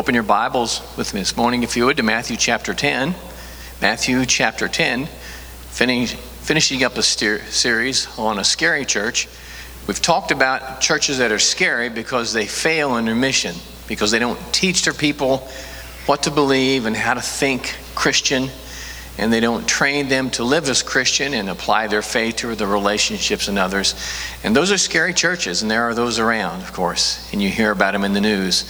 Open your Bibles with me this morning, if you would, to Matthew chapter 10. Matthew chapter 10, finish, finishing up a steer, series on a scary church. We've talked about churches that are scary because they fail in their mission, because they don't teach their people what to believe and how to think Christian, and they don't train them to live as Christian and apply their faith to the relationships and others. And those are scary churches, and there are those around, of course, and you hear about them in the news.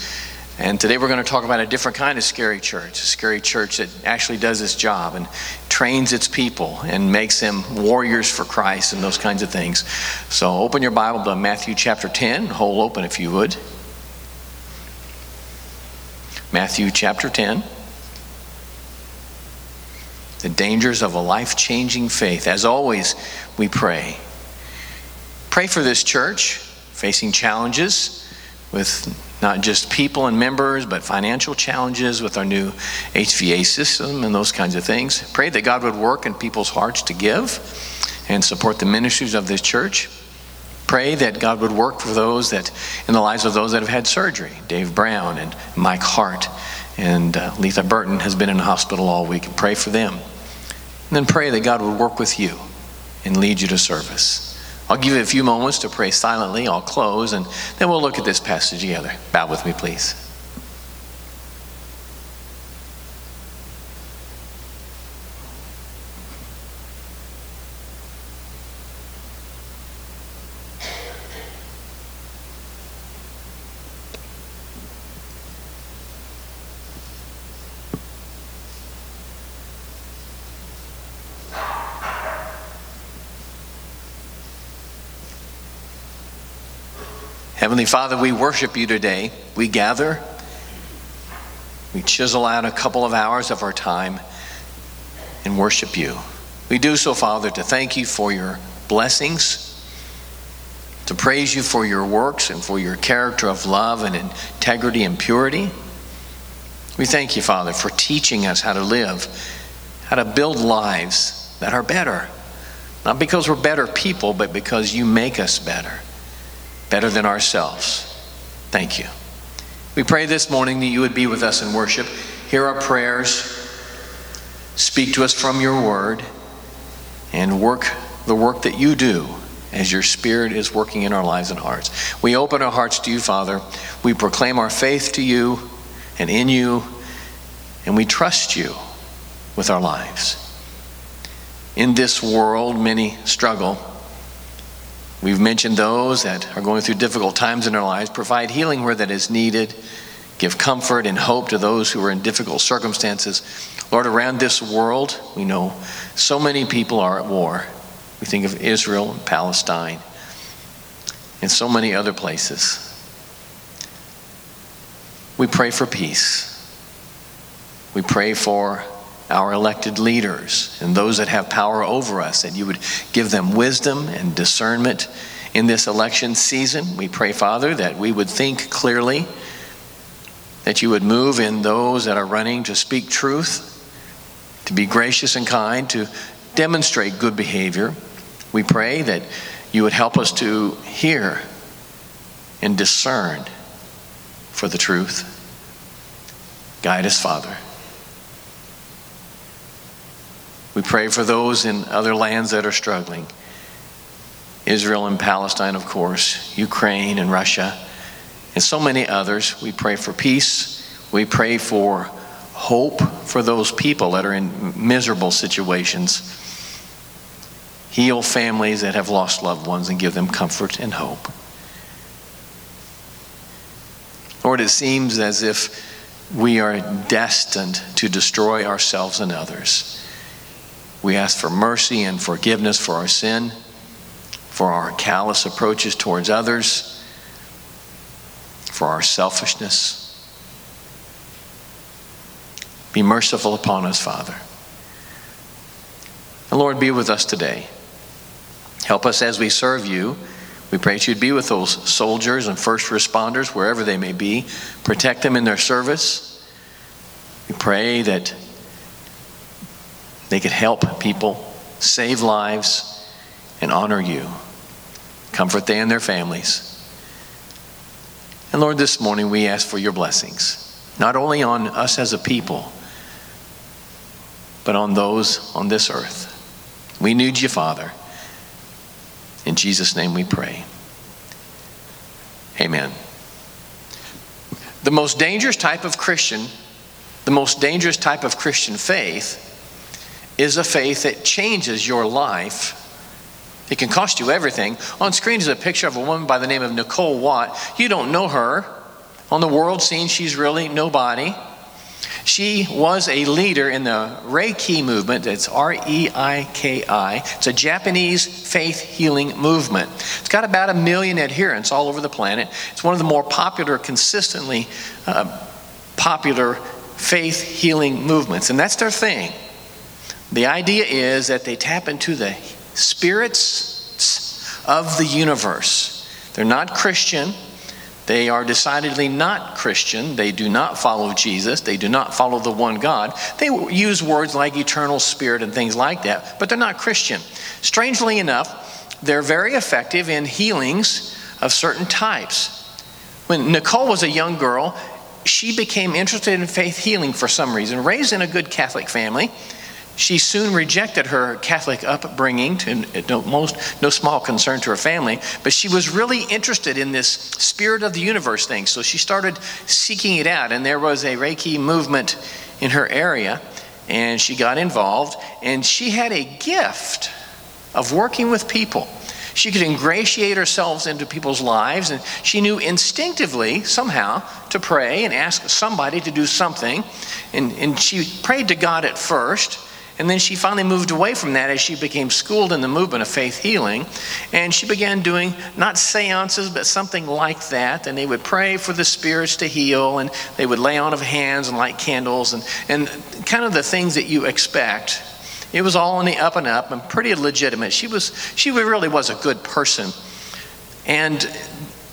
And today we're going to talk about a different kind of scary church, a scary church that actually does its job and trains its people and makes them warriors for Christ and those kinds of things. So open your Bible to Matthew chapter 10, hold open if you would. Matthew chapter 10. The dangers of a life changing faith. As always, we pray. Pray for this church facing challenges with not just people and members, but financial challenges with our new HVA system and those kinds of things. Pray that God would work in people's hearts to give and support the ministries of this church. Pray that God would work for those that, in the lives of those that have had surgery. Dave Brown and Mike Hart and uh, Letha Burton has been in the hospital all week. Pray for them. And then pray that God would work with you and lead you to service. I'll give you a few moments to pray silently. I'll close, and then we'll look at this passage together. Bow with me, please. Heavenly Father, we worship you today. We gather, we chisel out a couple of hours of our time and worship you. We do so, Father, to thank you for your blessings, to praise you for your works and for your character of love and integrity and purity. We thank you, Father, for teaching us how to live, how to build lives that are better. Not because we're better people, but because you make us better better than ourselves. Thank you. We pray this morning that you would be with us in worship, hear our prayers, speak to us from your word, and work the work that you do as your Spirit is working in our lives and hearts. We open our hearts to you, Father. We proclaim our faith to you and in you, and we trust you with our lives. In this world, many struggle We've mentioned those that are going through difficult times in their lives. Provide healing where that is needed. Give comfort and hope to those who are in difficult circumstances. Lord, around this world, we know so many people are at war. We think of Israel and Palestine and so many other places. We pray for peace. We pray for our elected leaders and those that have power over us, that you would give them wisdom and discernment in this election season. We pray, Father, that we would think clearly, that you would move in those that are running to speak truth, to be gracious and kind, to demonstrate good behavior. We pray that you would help us to hear and discern for the truth. Guide us, Father. We pray for those in other lands that are struggling Israel and Palestine, of course, Ukraine and Russia, and so many others. We pray for peace. We pray for hope for those people that are in miserable situations. Heal families that have lost loved ones and give them comfort and hope. Lord, it seems as if we are destined to destroy ourselves and others. We ask for mercy and forgiveness for our sin, for our callous approaches towards others, for our selfishness. Be merciful upon us, Father. And Lord, be with us today. Help us as we serve you. We pray that you'd be with those soldiers and first responders, wherever they may be. Protect them in their service. We pray that they could help people, save lives, and honor you. Comfort they and their families. And Lord, this morning we ask for your blessings. not only on us as a people, but on those on this earth. We need you, Father. In Jesus' name we pray. Amen. The most dangerous type of Christian, the most dangerous type of Christian faith, is a faith that changes your life. It can cost you everything. On screen is a picture of a woman by the name of Nicole Watt. You don't know her. On the world scene, she's really nobody. She was a leader in the Reiki movement. It's R E I K I. It's a Japanese faith healing movement. It's got about a million adherents all over the planet. It's one of the more popular, consistently uh, popular faith healing movements. And that's their thing. The idea is that they tap into the spirits of the universe. They're not Christian. They are decidedly not Christian. They do not follow Jesus. They do not follow the one God. They use words like eternal spirit and things like that, but they're not Christian. Strangely enough, they're very effective in healings of certain types. When Nicole was a young girl, she became interested in faith healing for some reason. Raised in a good Catholic family, she soon rejected her Catholic upbringing, to no, most, no small concern to her family, but she was really interested in this spirit of the universe thing. So she started seeking it out, and there was a Reiki movement in her area, and she got involved, and she had a gift of working with people. She could ingratiate herself into people's lives, and she knew instinctively, somehow, to pray and ask somebody to do something. And, and she prayed to God at first, and then she finally moved away from that as she became schooled in the movement of faith healing. And she began doing not seances, but something like that. And they would pray for the spirits to heal, and they would lay on of hands and light candles, and, and kind of the things that you expect. It was all on the up and up and pretty legitimate. She was she really was a good person. And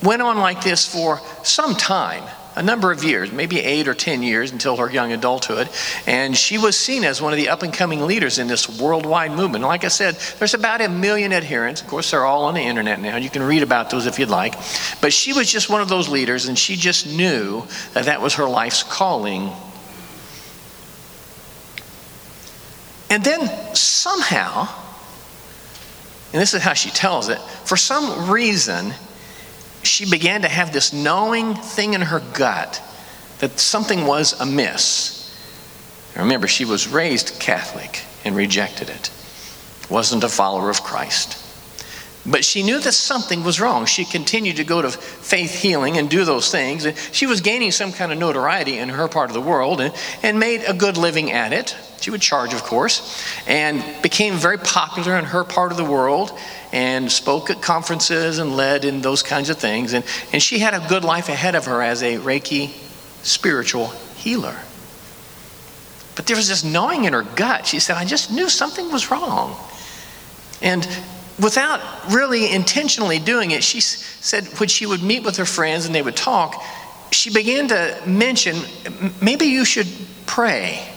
went on like this for some time a number of years, maybe eight or 10 years until her young adulthood. And she was seen as one of the up and coming leaders in this worldwide movement. Like I said, there's about a million adherents. Of course, they're all on the internet now. You can read about those if you'd like. But she was just one of those leaders, and she just knew that that was her life's calling. And then somehow, and this is how she tells it, for some reason, she began to have this knowing thing in her gut that something was amiss. Remember, she was raised Catholic and rejected it, wasn't a follower of Christ. But she knew that something was wrong. She continued to go to faith healing and do those things. She was gaining some kind of notoriety in her part of the world and, and made a good living at it. She would charge, of course, and became very popular in her part of the world and spoke at conferences and led in those kinds of things. And, and she had a good life ahead of her as a Reiki spiritual healer. But there was this gnawing in her gut. She said, I just knew something was wrong. And without really intentionally doing it, she said when she would meet with her friends and they would talk, she began to mention, maybe you should pray.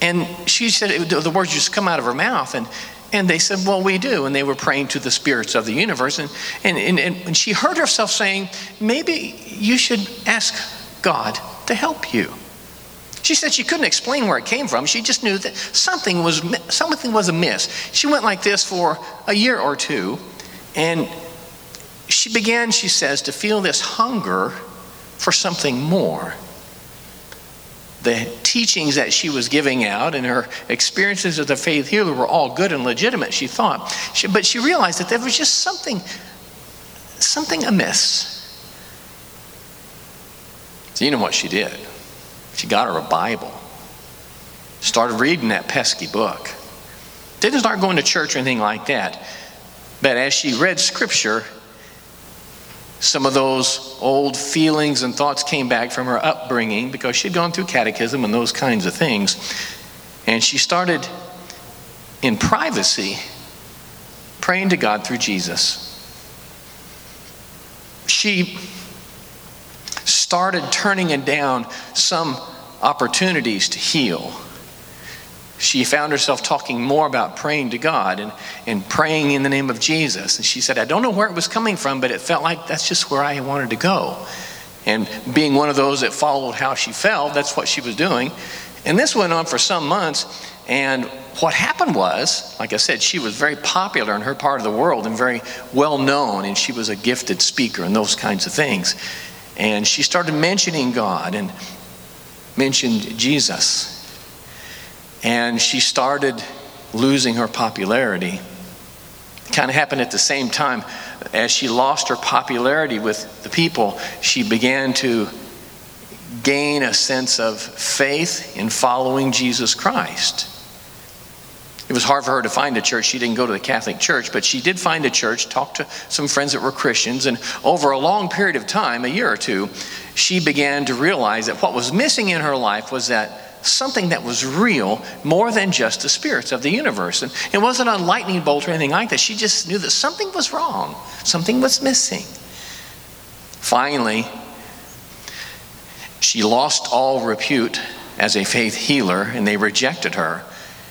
And she said the words just come out of her mouth. And, and they said, Well, we do. And they were praying to the spirits of the universe. And, and, and, and she heard herself saying, Maybe you should ask God to help you. She said she couldn't explain where it came from. She just knew that something was, something was amiss. She went like this for a year or two. And she began, she says, to feel this hunger for something more the teachings that she was giving out and her experiences as a faith healer were all good and legitimate, she thought. She, but she realized that there was just something, something amiss. So you know what she did? She got her a Bible, started reading that pesky book. Didn't start going to church or anything like that. But as she read scripture, some of those old feelings and thoughts came back from her upbringing because she'd gone through catechism and those kinds of things. And she started in privacy praying to God through Jesus. She started turning it down some opportunities to heal she found herself talking more about praying to God and, and praying in the name of Jesus. And she said, I don't know where it was coming from, but it felt like that's just where I wanted to go. and being one of those that followed how she felt, that's what she was doing. And this went on for some months. And what happened was, like I said, she was very popular in her part of the world and very well known, and she was a gifted speaker and those kinds of things. And she started mentioning God and mentioned Jesus. And she started losing her popularity. It kind of happened at the same time. As she lost her popularity with the people, she began to gain a sense of faith in following Jesus Christ. It was hard for her to find a church. She didn't go to the Catholic Church, but she did find a church, talked to some friends that were Christians, and over a long period of time, a year or two, she began to realize that what was missing in her life was that something that was real more than just the spirits of the universe. And it wasn't a lightning bolt or anything like that. She just knew that something was wrong, something was missing. Finally, she lost all repute as a faith healer, and they rejected her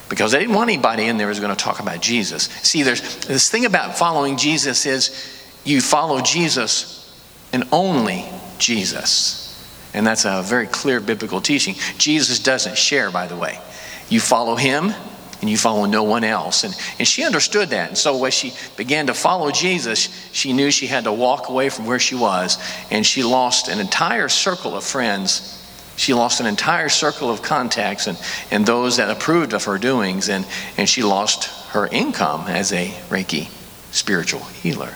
because they didn't want anybody in there who was going to talk about Jesus. See, there's this thing about following Jesus is you follow Jesus and only Jesus. And that's a very clear biblical teaching. Jesus doesn't share, by the way. You follow him and you follow no one else. And, and she understood that. And so, as she began to follow Jesus, she knew she had to walk away from where she was. And she lost an entire circle of friends. She lost an entire circle of contacts and, and those that approved of her doings. And, and she lost her income as a Reiki spiritual healer.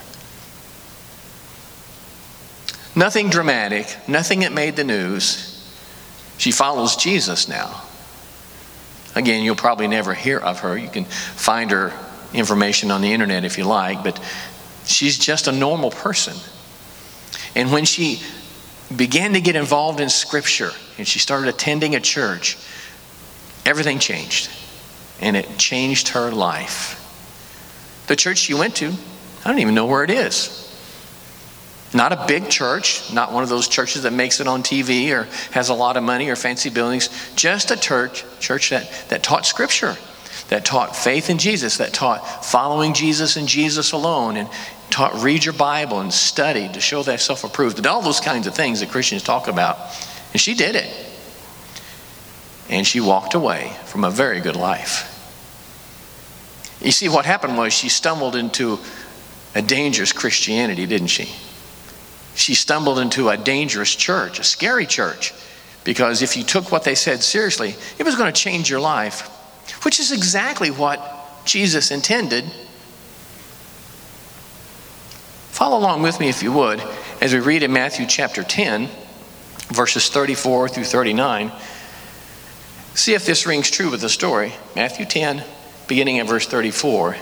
Nothing dramatic, nothing that made the news. She follows Jesus now. Again, you'll probably never hear of her. You can find her information on the internet if you like, but she's just a normal person. And when she began to get involved in Scripture and she started attending a church, everything changed. And it changed her life. The church she went to, I don't even know where it is. Not a big church, not one of those churches that makes it on TV or has a lot of money or fancy buildings, just a church, church that, that taught scripture, that taught faith in Jesus, that taught following Jesus and Jesus alone, and taught read your Bible and study to show thyself approved, and all those kinds of things that Christians talk about. And she did it. And she walked away from a very good life. You see, what happened was she stumbled into a dangerous Christianity, didn't she? she stumbled into a dangerous church, a scary church, because if you took what they said seriously, it was going to change your life, which is exactly what Jesus intended. Follow along with me if you would as we read in Matthew chapter 10, verses 34 through 39. See if this rings true with the story. Matthew 10, beginning at verse 34.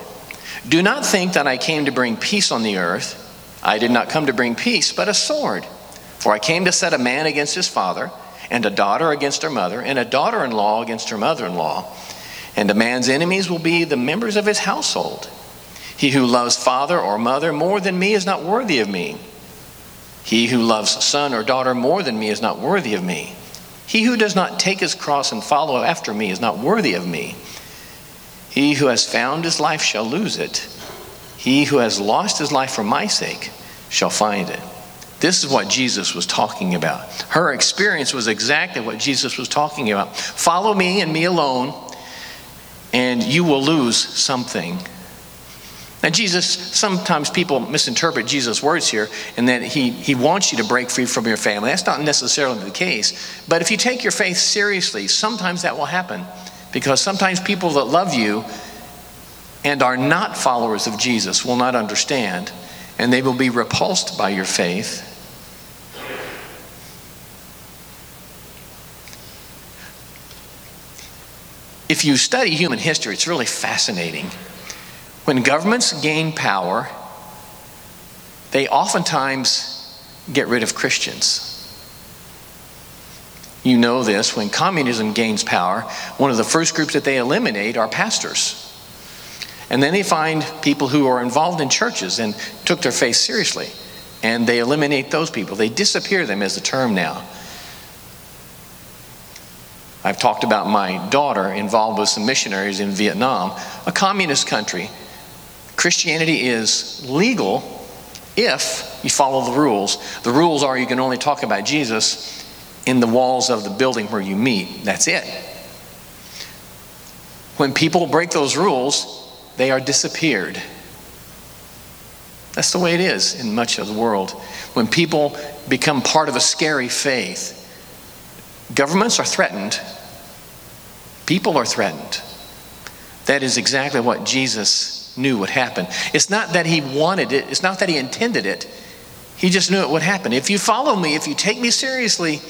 Do not think that I came to bring peace on the earth. I did not come to bring peace, but a sword. For I came to set a man against his father, and a daughter against her mother, and a daughter in law against her mother in law. And a man's enemies will be the members of his household. He who loves father or mother more than me is not worthy of me. He who loves son or daughter more than me is not worthy of me. He who does not take his cross and follow after me is not worthy of me. He who has found his life shall lose it he who has lost his life for my sake shall find it. This is what Jesus was talking about. Her experience was exactly what Jesus was talking about. Follow me and me alone, and you will lose something. Now, Jesus, sometimes people misinterpret Jesus' words here and that he, he wants you to break free from your family. That's not necessarily the case. But if you take your faith seriously, sometimes that will happen. Because sometimes people that love you and are not followers of Jesus will not understand, and they will be repulsed by your faith. If you study human history, it's really fascinating. When governments gain power, they oftentimes get rid of Christians. You know this when communism gains power, one of the first groups that they eliminate are pastors. And then they find people who are involved in churches and took their faith seriously. And they eliminate those people. They disappear them as the term now. I've talked about my daughter involved with some missionaries in Vietnam, a communist country. Christianity is legal, if you follow the rules. The rules are you can only talk about Jesus in the walls of the building where you meet. That's it. When people break those rules, they are disappeared. That's the way it is in much of the world. When people become part of a scary faith, governments are threatened, people are threatened. That is exactly what Jesus knew would happen. It's not that he wanted it, it's not that he intended it. He just knew it would happen. If you follow me, if you take me seriously,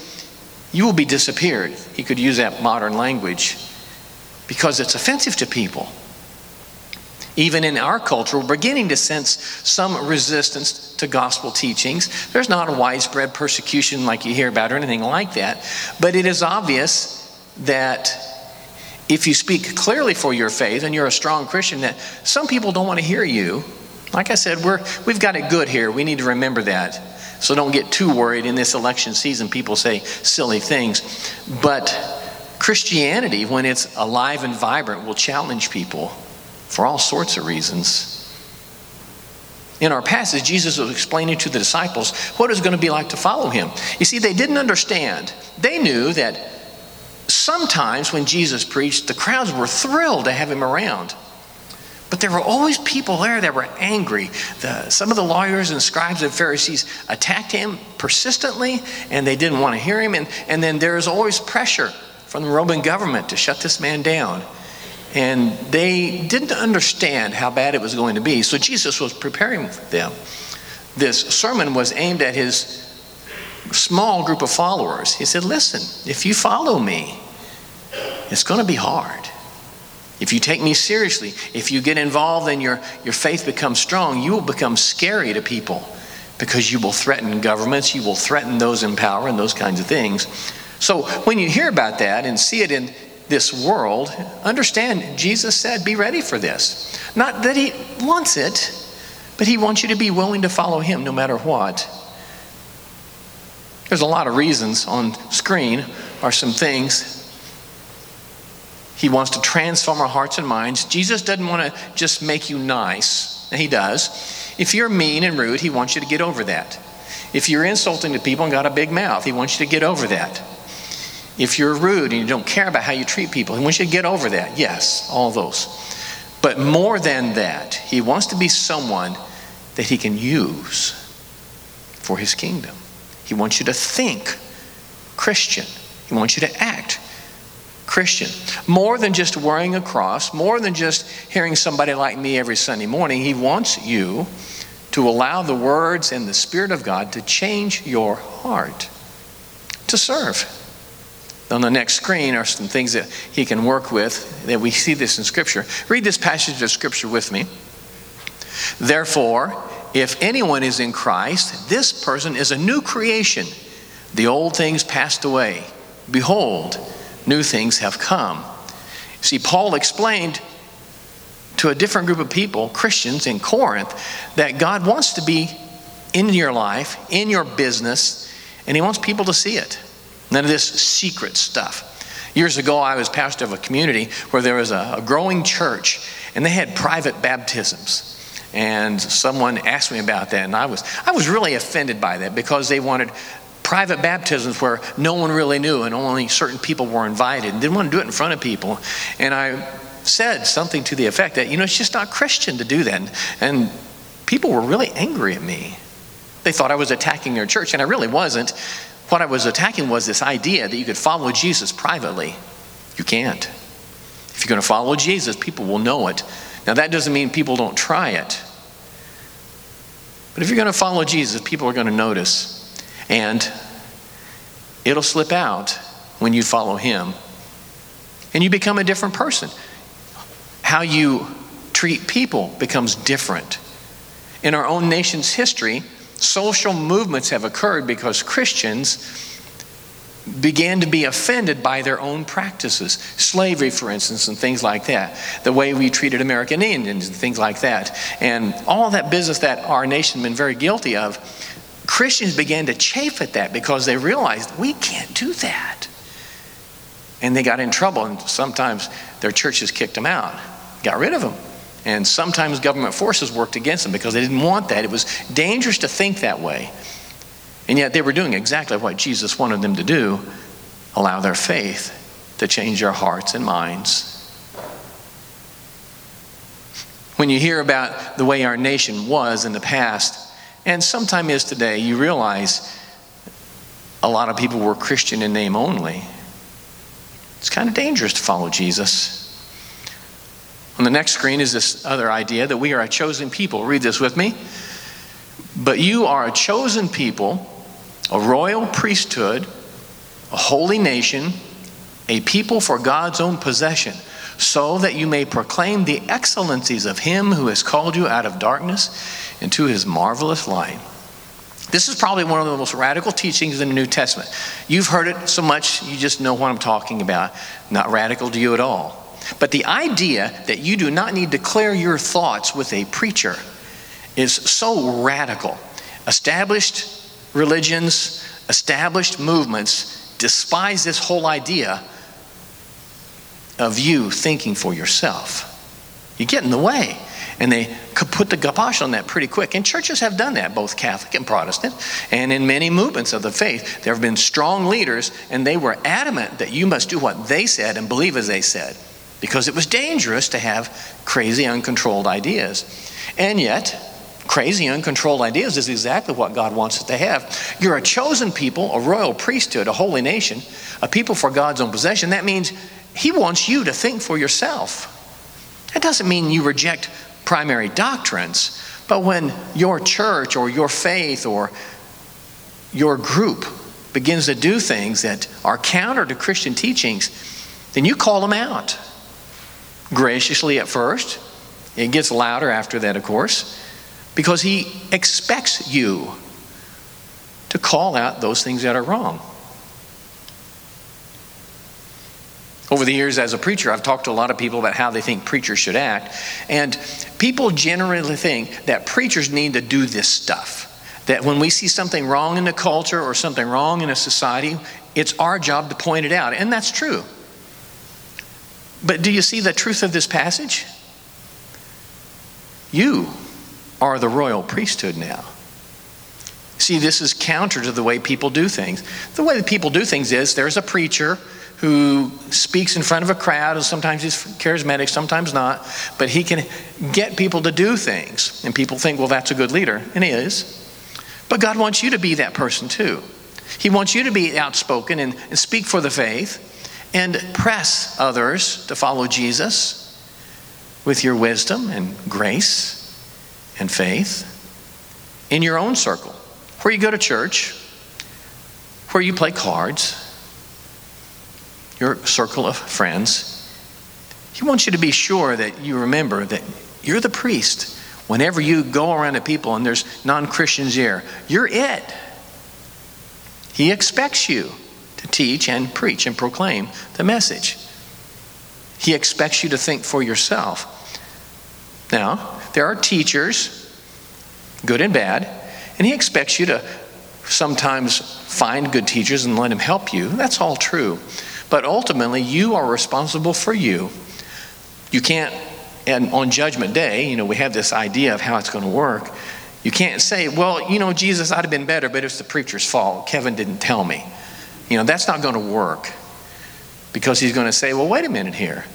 you will be disappeared. He could use that modern language because it's offensive to people. Even in our culture, we're beginning to sense some resistance to gospel teachings. There's not a widespread persecution like you hear about or anything like that, but it is obvious that if you speak clearly for your faith and you're a strong Christian, that some people don't want to hear you. Like I said, we're, we've got it good here. We need to remember that. So don't get too worried in this election season. People say silly things. But Christianity, when it's alive and vibrant, will challenge people for all sorts of reasons. In our passage, Jesus was explaining to the disciples what it was going to be like to follow him. You see, they didn't understand. They knew that sometimes when Jesus preached, the crowds were thrilled to have him around. But there were always people there that were angry. The, some of the lawyers and scribes and Pharisees attacked him persistently, and they didn't want to hear him. And, and then there was always pressure from the Roman government to shut this man down. And they didn't understand how bad it was going to be. So Jesus was preparing them. This sermon was aimed at his small group of followers. He said, Listen, if you follow me, it's going to be hard. If you take me seriously, if you get involved and your, your faith becomes strong, you will become scary to people because you will threaten governments, you will threaten those in power, and those kinds of things. So when you hear about that and see it in this world, understand Jesus said, be ready for this. Not that he wants it, but he wants you to be willing to follow him no matter what. There's a lot of reasons on screen are some things he wants to transform our hearts and minds. Jesus doesn't want to just make you nice. He does. If you're mean and rude, he wants you to get over that. If you're insulting to people and got a big mouth, he wants you to get over that. If you're rude and you don't care about how you treat people, he wants you to get over that. Yes, all those. But more than that, he wants to be someone that he can use for his kingdom. He wants you to think Christian. He wants you to act Christian. More than just wearing a cross, more than just hearing somebody like me every Sunday morning, He wants you to allow the words and the Spirit of God to change your heart to serve. On the next screen are some things that He can work with, that we see this in Scripture. Read this passage of Scripture with me. Therefore, if anyone is in Christ, this person is a new creation. The old things passed away. Behold, new things have come. See, Paul explained to a different group of people, Christians in Corinth, that God wants to be in your life, in your business, and He wants people to see it. None of this secret stuff. Years ago, I was pastor of a community where there was a, a growing church, and they had private baptisms. And someone asked me about that, and I was, I was really offended by that because they wanted private baptisms where no one really knew and only certain people were invited and didn't want to do it in front of people. And I said something to the effect that, you know, it's just not Christian to do that. And people were really angry at me. They thought I was attacking their church, and I really wasn't. What I was attacking was this idea that you could follow Jesus privately. You can't. If you're going to follow Jesus, people will know it. Now, that doesn't mean people don't try it. But if you're going to follow Jesus, people are going to notice. And it'll slip out when you follow Him. And you become a different person. How you treat people becomes different. In our own nation's history, social movements have occurred because Christians began to be offended by their own practices. Slavery, for instance, and things like that. The way we treated American Indians and things like that. And all that business that our nation has been very guilty of Christians began to chafe at that because they realized we can't do that. And they got in trouble, and sometimes their churches kicked them out, got rid of them And sometimes government forces worked against them because they didn't want that. It was dangerous to think that way. And yet they were doing exactly what Jesus wanted them to do allow their faith to change their hearts and minds. When you hear about the way our nation was in the past, and sometimes is today, you realize a lot of people were Christian in name only. It's kind of dangerous to follow Jesus. On the next screen is this other idea that we are a chosen people. Read this with me. But you are a chosen people, a royal priesthood, a holy nation, a people for God's own possession, so that you may proclaim the excellencies of Him who has called you out of darkness into His marvelous light. This is probably one of the most radical teachings in the New Testament. You've heard it so much, you just know what I'm talking about. Not radical to you at all. But the idea that you do not need to clear your thoughts with a preacher is so radical. Established religions, established movements despise this whole idea of you thinking for yourself. You get in the way. And they could put the kibosh on that pretty quick. And churches have done that, both Catholic and Protestant. And in many movements of the faith, there have been strong leaders, and they were adamant that you must do what they said and believe as they said, because it was dangerous to have crazy, uncontrolled ideas. And yet, crazy, uncontrolled ideas is exactly what God wants us to have. You're a chosen people, a royal priesthood, a holy nation, a people for God's own possession. That means He wants you to think for yourself. That doesn't mean you reject primary doctrines, but when your church or your faith or your group begins to do things that are counter to Christian teachings, then you call them out. Graciously at first, it gets louder after that, of course, because he expects you to call out those things that are wrong. Over the years as a preacher, I've talked to a lot of people about how they think preachers should act. And people generally think that preachers need to do this stuff. That when we see something wrong in the culture or something wrong in a society, it's our job to point it out. And that's true. But do you see the truth of this passage? You are the royal priesthood now. See, this is counter to the way people do things. The way that people do things is there's a preacher who speaks in front of a crowd, and sometimes he's charismatic, sometimes not, but he can get people to do things. And people think, well, that's a good leader, and he is. But God wants you to be that person too. He wants you to be outspoken and, and speak for the faith and press others to follow Jesus with your wisdom and grace and faith in your own circle, where you go to church, where you play cards your circle of friends. He wants you to be sure that you remember that you're the priest. Whenever you go around to people and there's non Christians here, you're it. He expects you to teach and preach and proclaim the message. He expects you to think for yourself. Now, there are teachers, good and bad, and he expects you to sometimes find good teachers and let him help you. That's all true. But ultimately, you are responsible for you. You can't, and on Judgment Day, you know, we have this idea of how it's going to work. You can't say, well, you know, Jesus, I'd have been better, but it's the preacher's fault. Kevin didn't tell me. You know, that's not going to work because he's going to say, well, wait a minute here.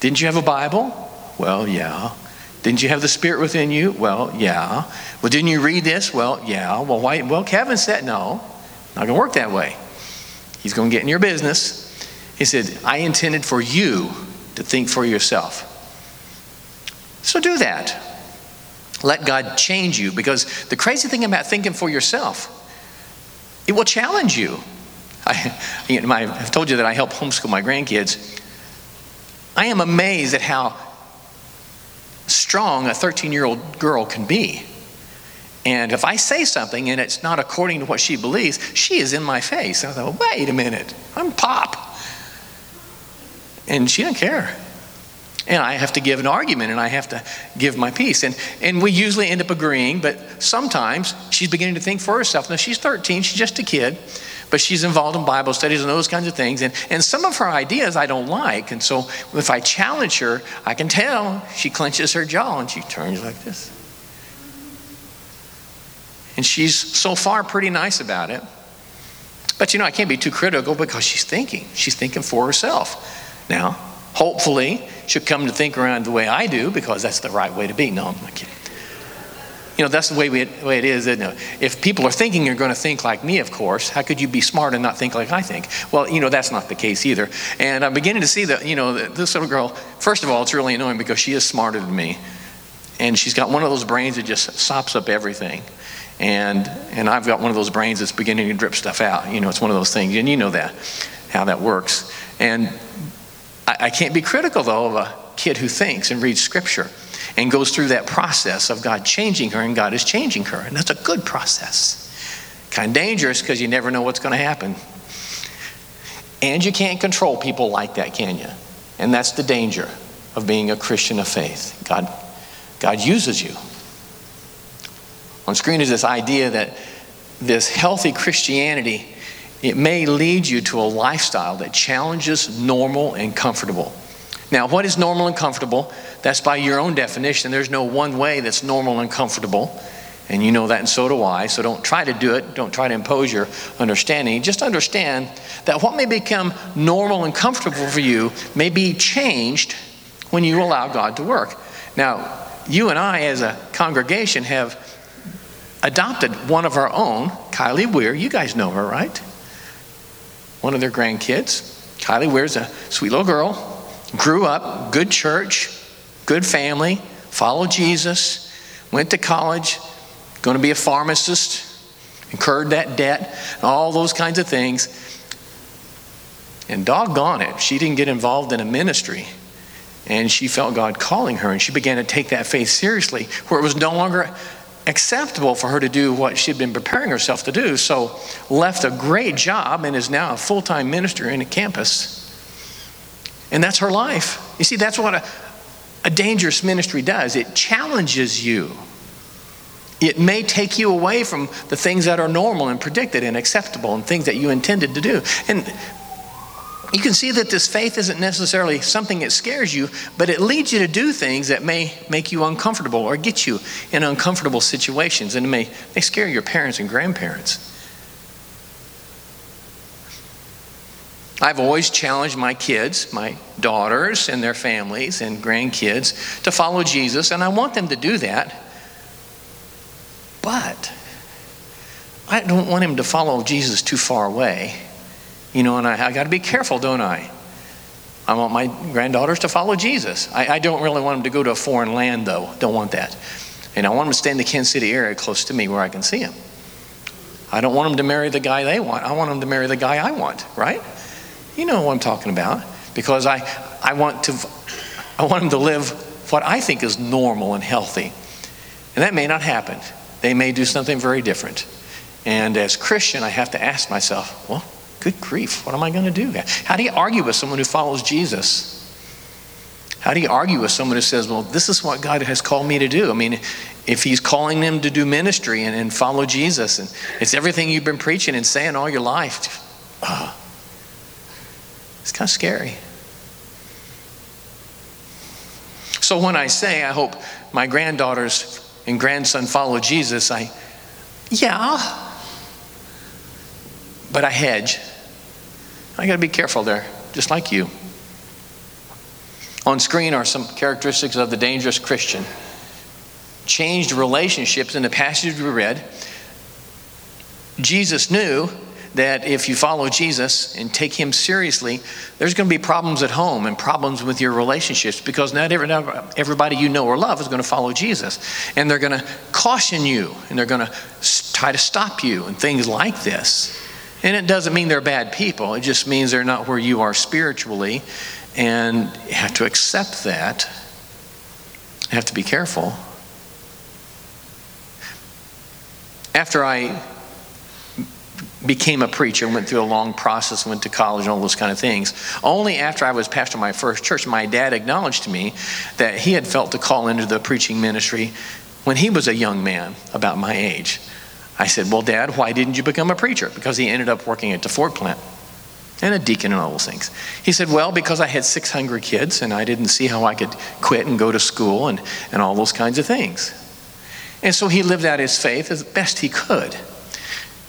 Didn't you have a Bible? Well, yeah. Didn't you have the Spirit within you? Well, yeah. Well, didn't you read this? Well, yeah. Well, why? Well, Kevin said, no, not going to work that way. He's going to get in your business he said, I intended for you to think for yourself. So do that. Let God change you because the crazy thing about thinking for yourself, it will challenge you. I, I've told you that I help homeschool my grandkids. I am amazed at how strong a 13 year old girl can be. And if I say something and it's not according to what she believes, she is in my face. I thought, wait a minute, I'm pop. And she doesn't care. And I have to give an argument and I have to give my piece. And, and we usually end up agreeing, but sometimes she's beginning to think for herself. Now, she's 13, she's just a kid. But she's involved in Bible studies and those kinds of things. And, and some of her ideas I don't like. And so if I challenge her, I can tell she clenches her jaw and she turns like this. And she's so far pretty nice about it. But you know, I can't be too critical because she's thinking. She's thinking for herself. Now, hopefully, she'll come to think around the way I do because that's the right way to be. No, I'm not kidding. You know, that's the way, we, way it is. Isn't it? If people are thinking you're going to think like me, of course, how could you be smart and not think like I think? Well, you know, that's not the case either. And I'm beginning to see that, you know, this little girl, first of all, it's really annoying because she is smarter than me. And she's got one of those brains that just sops up everything. And, and I've got one of those brains that's beginning to drip stuff out. You know, it's one of those things, and you know that, how that works. And I, I can't be critical, though, of a kid who thinks and reads scripture and goes through that process of God changing her, and God is changing her. And that's a good process. Kind of dangerous because you never know what's going to happen. And you can't control people like that, can you? And that's the danger of being a Christian of faith. God, God uses you. On screen is this idea that this healthy Christianity, it may lead you to a lifestyle that challenges normal and comfortable. Now, what is normal and comfortable? That's by your own definition. There's no one way that's normal and comfortable. And you know that, and so do I. So don't try to do it. Don't try to impose your understanding. Just understand that what may become normal and comfortable for you may be changed when you allow God to work. Now, you and I, as a congregation, have adopted one of our own, Kylie Weir. You guys know her, right? One of their grandkids. Kylie Weir's a sweet little girl, grew up, good church, good family, followed Jesus, went to college, going to be a pharmacist, incurred that debt, all those kinds of things. And doggone it, she didn't get involved in a ministry. And she felt God calling her, and she began to take that faith seriously, where it was no longer acceptable for her to do what she'd been preparing herself to do. So, left a great job and is now a full time minister in a campus. And that's her life. You see, that's what a, a dangerous ministry does it challenges you. It may take you away from the things that are normal and predicted and acceptable and things that you intended to do. And you can see that this faith isn't necessarily something that scares you, but it leads you to do things that may make you uncomfortable or get you in uncomfortable situations, and it may, may scare your parents and grandparents. I've always challenged my kids, my daughters and their families and grandkids, to follow Jesus, and I want them to do that. But I don't want them to follow Jesus too far away you know, and I, I got to be careful, don't I? I want my granddaughters to follow Jesus. I, I, don't really want them to go to a foreign land, though. Don't want that. And I want them to stay in the Kansas City area close to me where I can see them. I don't want them to marry the guy they want. I want them to marry the guy I want, right? You know what I'm talking about. Because I, I, want, to, I want them to live what I think is normal and healthy. And that may not happen. They may do something very different. And as Christian, I have to ask myself, well, Good grief, what am I going to do? How do you argue with someone who follows Jesus? How do you argue with someone who says, well, this is what God has called me to do? I mean, if He's calling them to do ministry and, and follow Jesus, and it's everything you've been preaching and saying all your life, uh, it's kind of scary. So when I say, I hope my granddaughters and grandson follow Jesus, I, yeah, but I hedge. I got to be careful there, just like you. On screen are some characteristics of the dangerous Christian. Changed relationships in the passage we read. Jesus knew that if you follow Jesus and take him seriously, there's going to be problems at home and problems with your relationships because not everybody you know or love is going to follow Jesus. And they're going to caution you and they're going to try to stop you and things like this. And it doesn't mean they're bad people, it just means they're not where you are spiritually. And you have to accept that. You have to be careful. After I became a preacher, went through a long process, went to college, and all those kind of things. Only after I was pastor of my first church, my dad acknowledged to me that he had felt the call into the preaching ministry when he was a young man, about my age. I said, Well, Dad, why didn't you become a preacher? Because he ended up working at the Ford plant and a deacon and all those things. He said, Well, because I had six hungry kids and I didn't see how I could quit and go to school and, and all those kinds of things. And so he lived out his faith as best he could.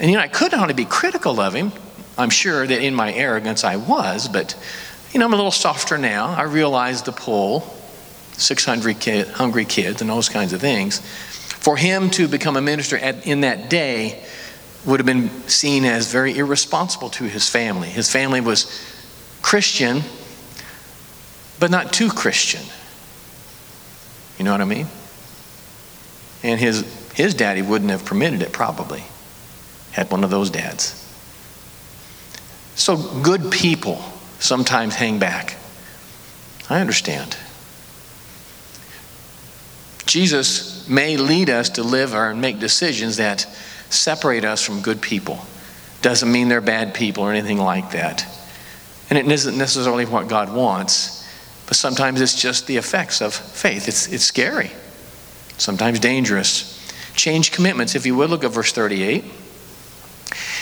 And you know, I couldn't want be critical of him. I'm sure that in my arrogance I was, but you know, I'm a little softer now. I realize the pull, 600 kid, hungry kids and those kinds of things. For him to become a minister at, in that day would have been seen as very irresponsible to his family. His family was Christian, but not too Christian. You know what I mean? And his, his daddy wouldn't have permitted it, probably. Had one of those dads. So good people sometimes hang back. I understand. Jesus may lead us to live or make decisions that separate us from good people. Doesn't mean they're bad people or anything like that. And it isn't necessarily what God wants, but sometimes it's just the effects of faith. It's, it's scary, sometimes dangerous. Change commitments. If you would look at verse 38.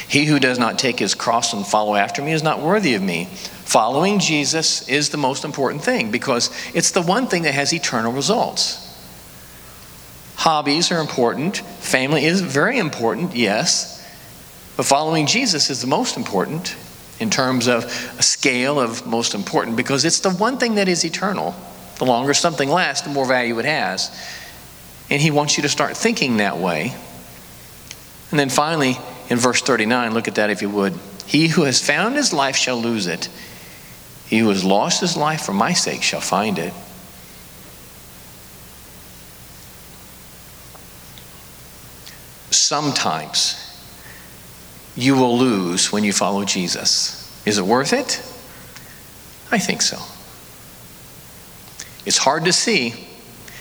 He who does not take his cross and follow after me is not worthy of me. Following Jesus is the most important thing because it's the one thing that has eternal results. Hobbies are important. Family is very important, yes. But following Jesus is the most important in terms of a scale of most important because it's the one thing that is eternal. The longer something lasts, the more value it has. And he wants you to start thinking that way. And then finally, in verse 39, look at that if you would. He who has found his life shall lose it. He who has lost his life for my sake shall find it. sometimes you will lose when you follow Jesus. Is it worth it? I think so. It's hard to see.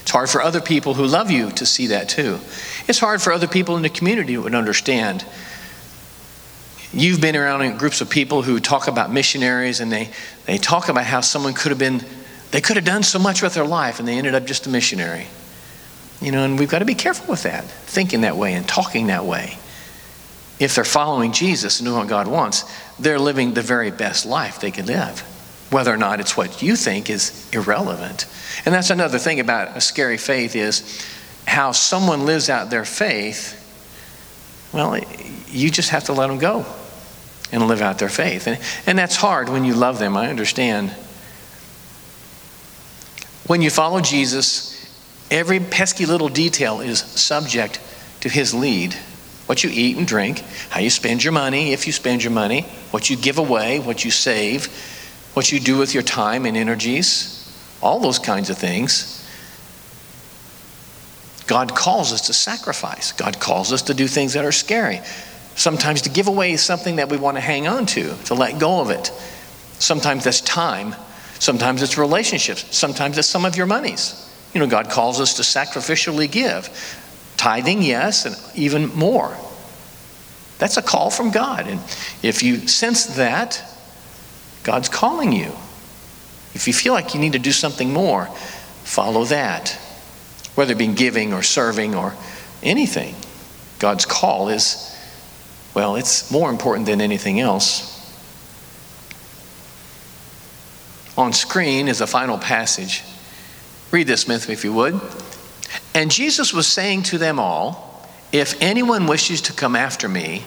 It's hard for other people who love you to see that too. It's hard for other people in the community would understand. You've been around in groups of people who talk about missionaries and they, they talk about how someone could have been, they could have done so much with their life and they ended up just a missionary. You know, and we've got to be careful with that, thinking that way and talking that way. If they're following Jesus and doing what God wants, they're living the very best life they can live. Whether or not it's what you think is irrelevant. And that's another thing about a scary faith is how someone lives out their faith. Well, you just have to let them go and live out their faith. And, and that's hard when you love them, I understand. When you follow Jesus, Every pesky little detail is subject to his lead. What you eat and drink, how you spend your money, if you spend your money, what you give away, what you save, what you do with your time and energies, all those kinds of things. God calls us to sacrifice. God calls us to do things that are scary. Sometimes to give away something that we want to hang on to, to let go of it. Sometimes that's time. Sometimes it's relationships. Sometimes it's some of your monies. You know, God calls us to sacrificially give. Tithing, yes, and even more. That's a call from God. And if you sense that, God's calling you. If you feel like you need to do something more, follow that. Whether it be giving or serving or anything, God's call is, well, it's more important than anything else. On screen is a final passage Read this, Smith, if you would. And Jesus was saying to them all, If anyone wishes to come after me,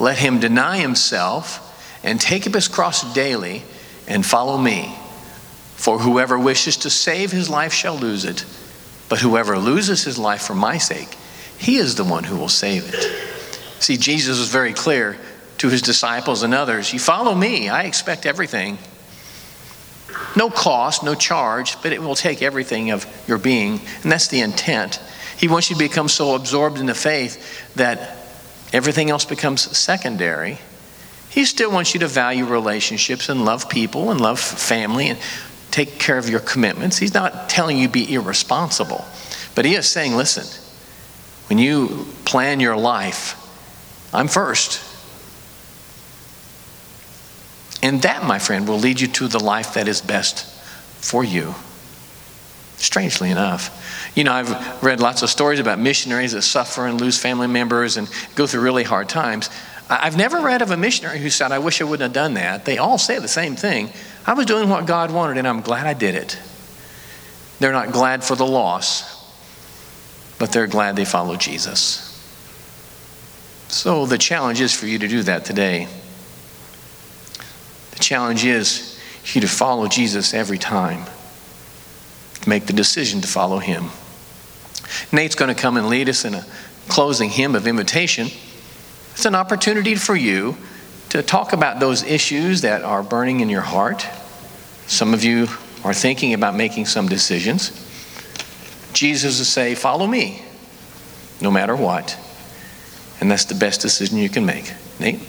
let him deny himself and take up his cross daily and follow me. For whoever wishes to save his life shall lose it, but whoever loses his life for my sake, he is the one who will save it. See, Jesus was very clear to his disciples and others You follow me, I expect everything. No cost, no charge, but it will take everything of your being. And that's the intent. He wants you to become so absorbed in the faith that everything else becomes secondary. He still wants you to value relationships and love people and love family and take care of your commitments. He's not telling you be irresponsible, but he is saying, listen, when you plan your life, I'm first. And that, my friend, will lead you to the life that is best for you. strangely enough. You know, I've read lots of stories about missionaries that suffer and lose family members and go through really hard times. I've never read of a missionary who said, I wish I wouldn't have done that. They all say the same thing. I was doing what God wanted, and I'm glad I did it. They're not glad for the loss, but they're glad they followed Jesus. So the challenge is for you to do that today. The challenge is for you to follow Jesus every time, make the decision to follow him. Nate's going to come and lead us in a closing hymn of invitation. It's an opportunity for you to talk about those issues that are burning in your heart. Some of you are thinking about making some decisions. Jesus will say, Follow me, no matter what. And that's the best decision you can make. Nate?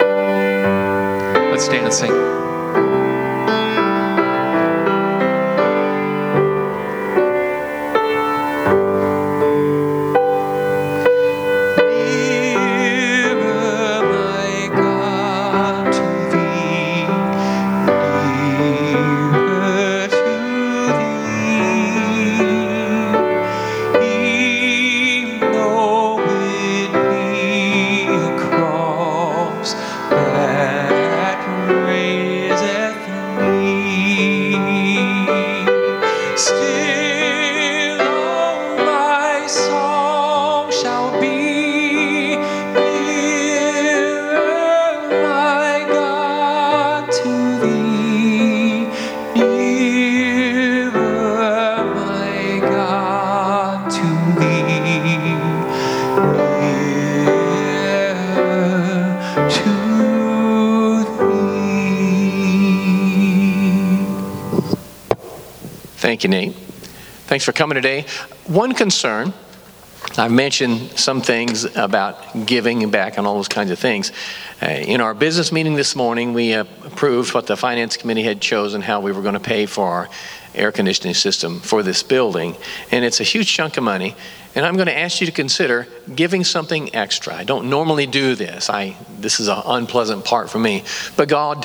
Let's stand and sing. Thanks for coming today. One concern I've mentioned some things about giving back and all those kinds of things. Uh, in our business meeting this morning, we uh, approved what the finance committee had chosen how we were going to pay for our air conditioning system for this building. And it's a huge chunk of money. And I'm going to ask you to consider giving something extra. I don't normally do this. I, this is an unpleasant part for me. But God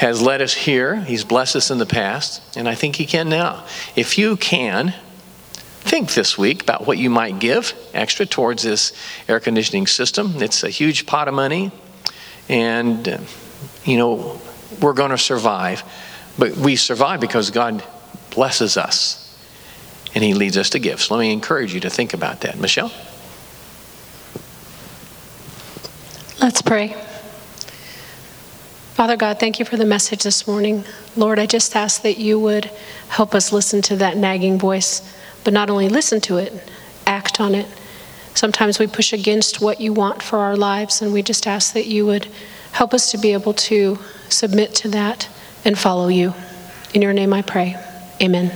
has led us here. He's blessed us in the past, and I think He can now. If you can, think this week about what you might give extra towards this air conditioning system. It's a huge pot of money, and, uh, you know, we're going to survive. But we survive because God blesses us, and He leads us to give. So let me encourage you to think about that. Michelle? Let's pray. Father God, thank you for the message this morning. Lord, I just ask that you would help us listen to that nagging voice, but not only listen to it, act on it. Sometimes we push against what you want for our lives, and we just ask that you would help us to be able to submit to that and follow you. In your name I pray. Amen.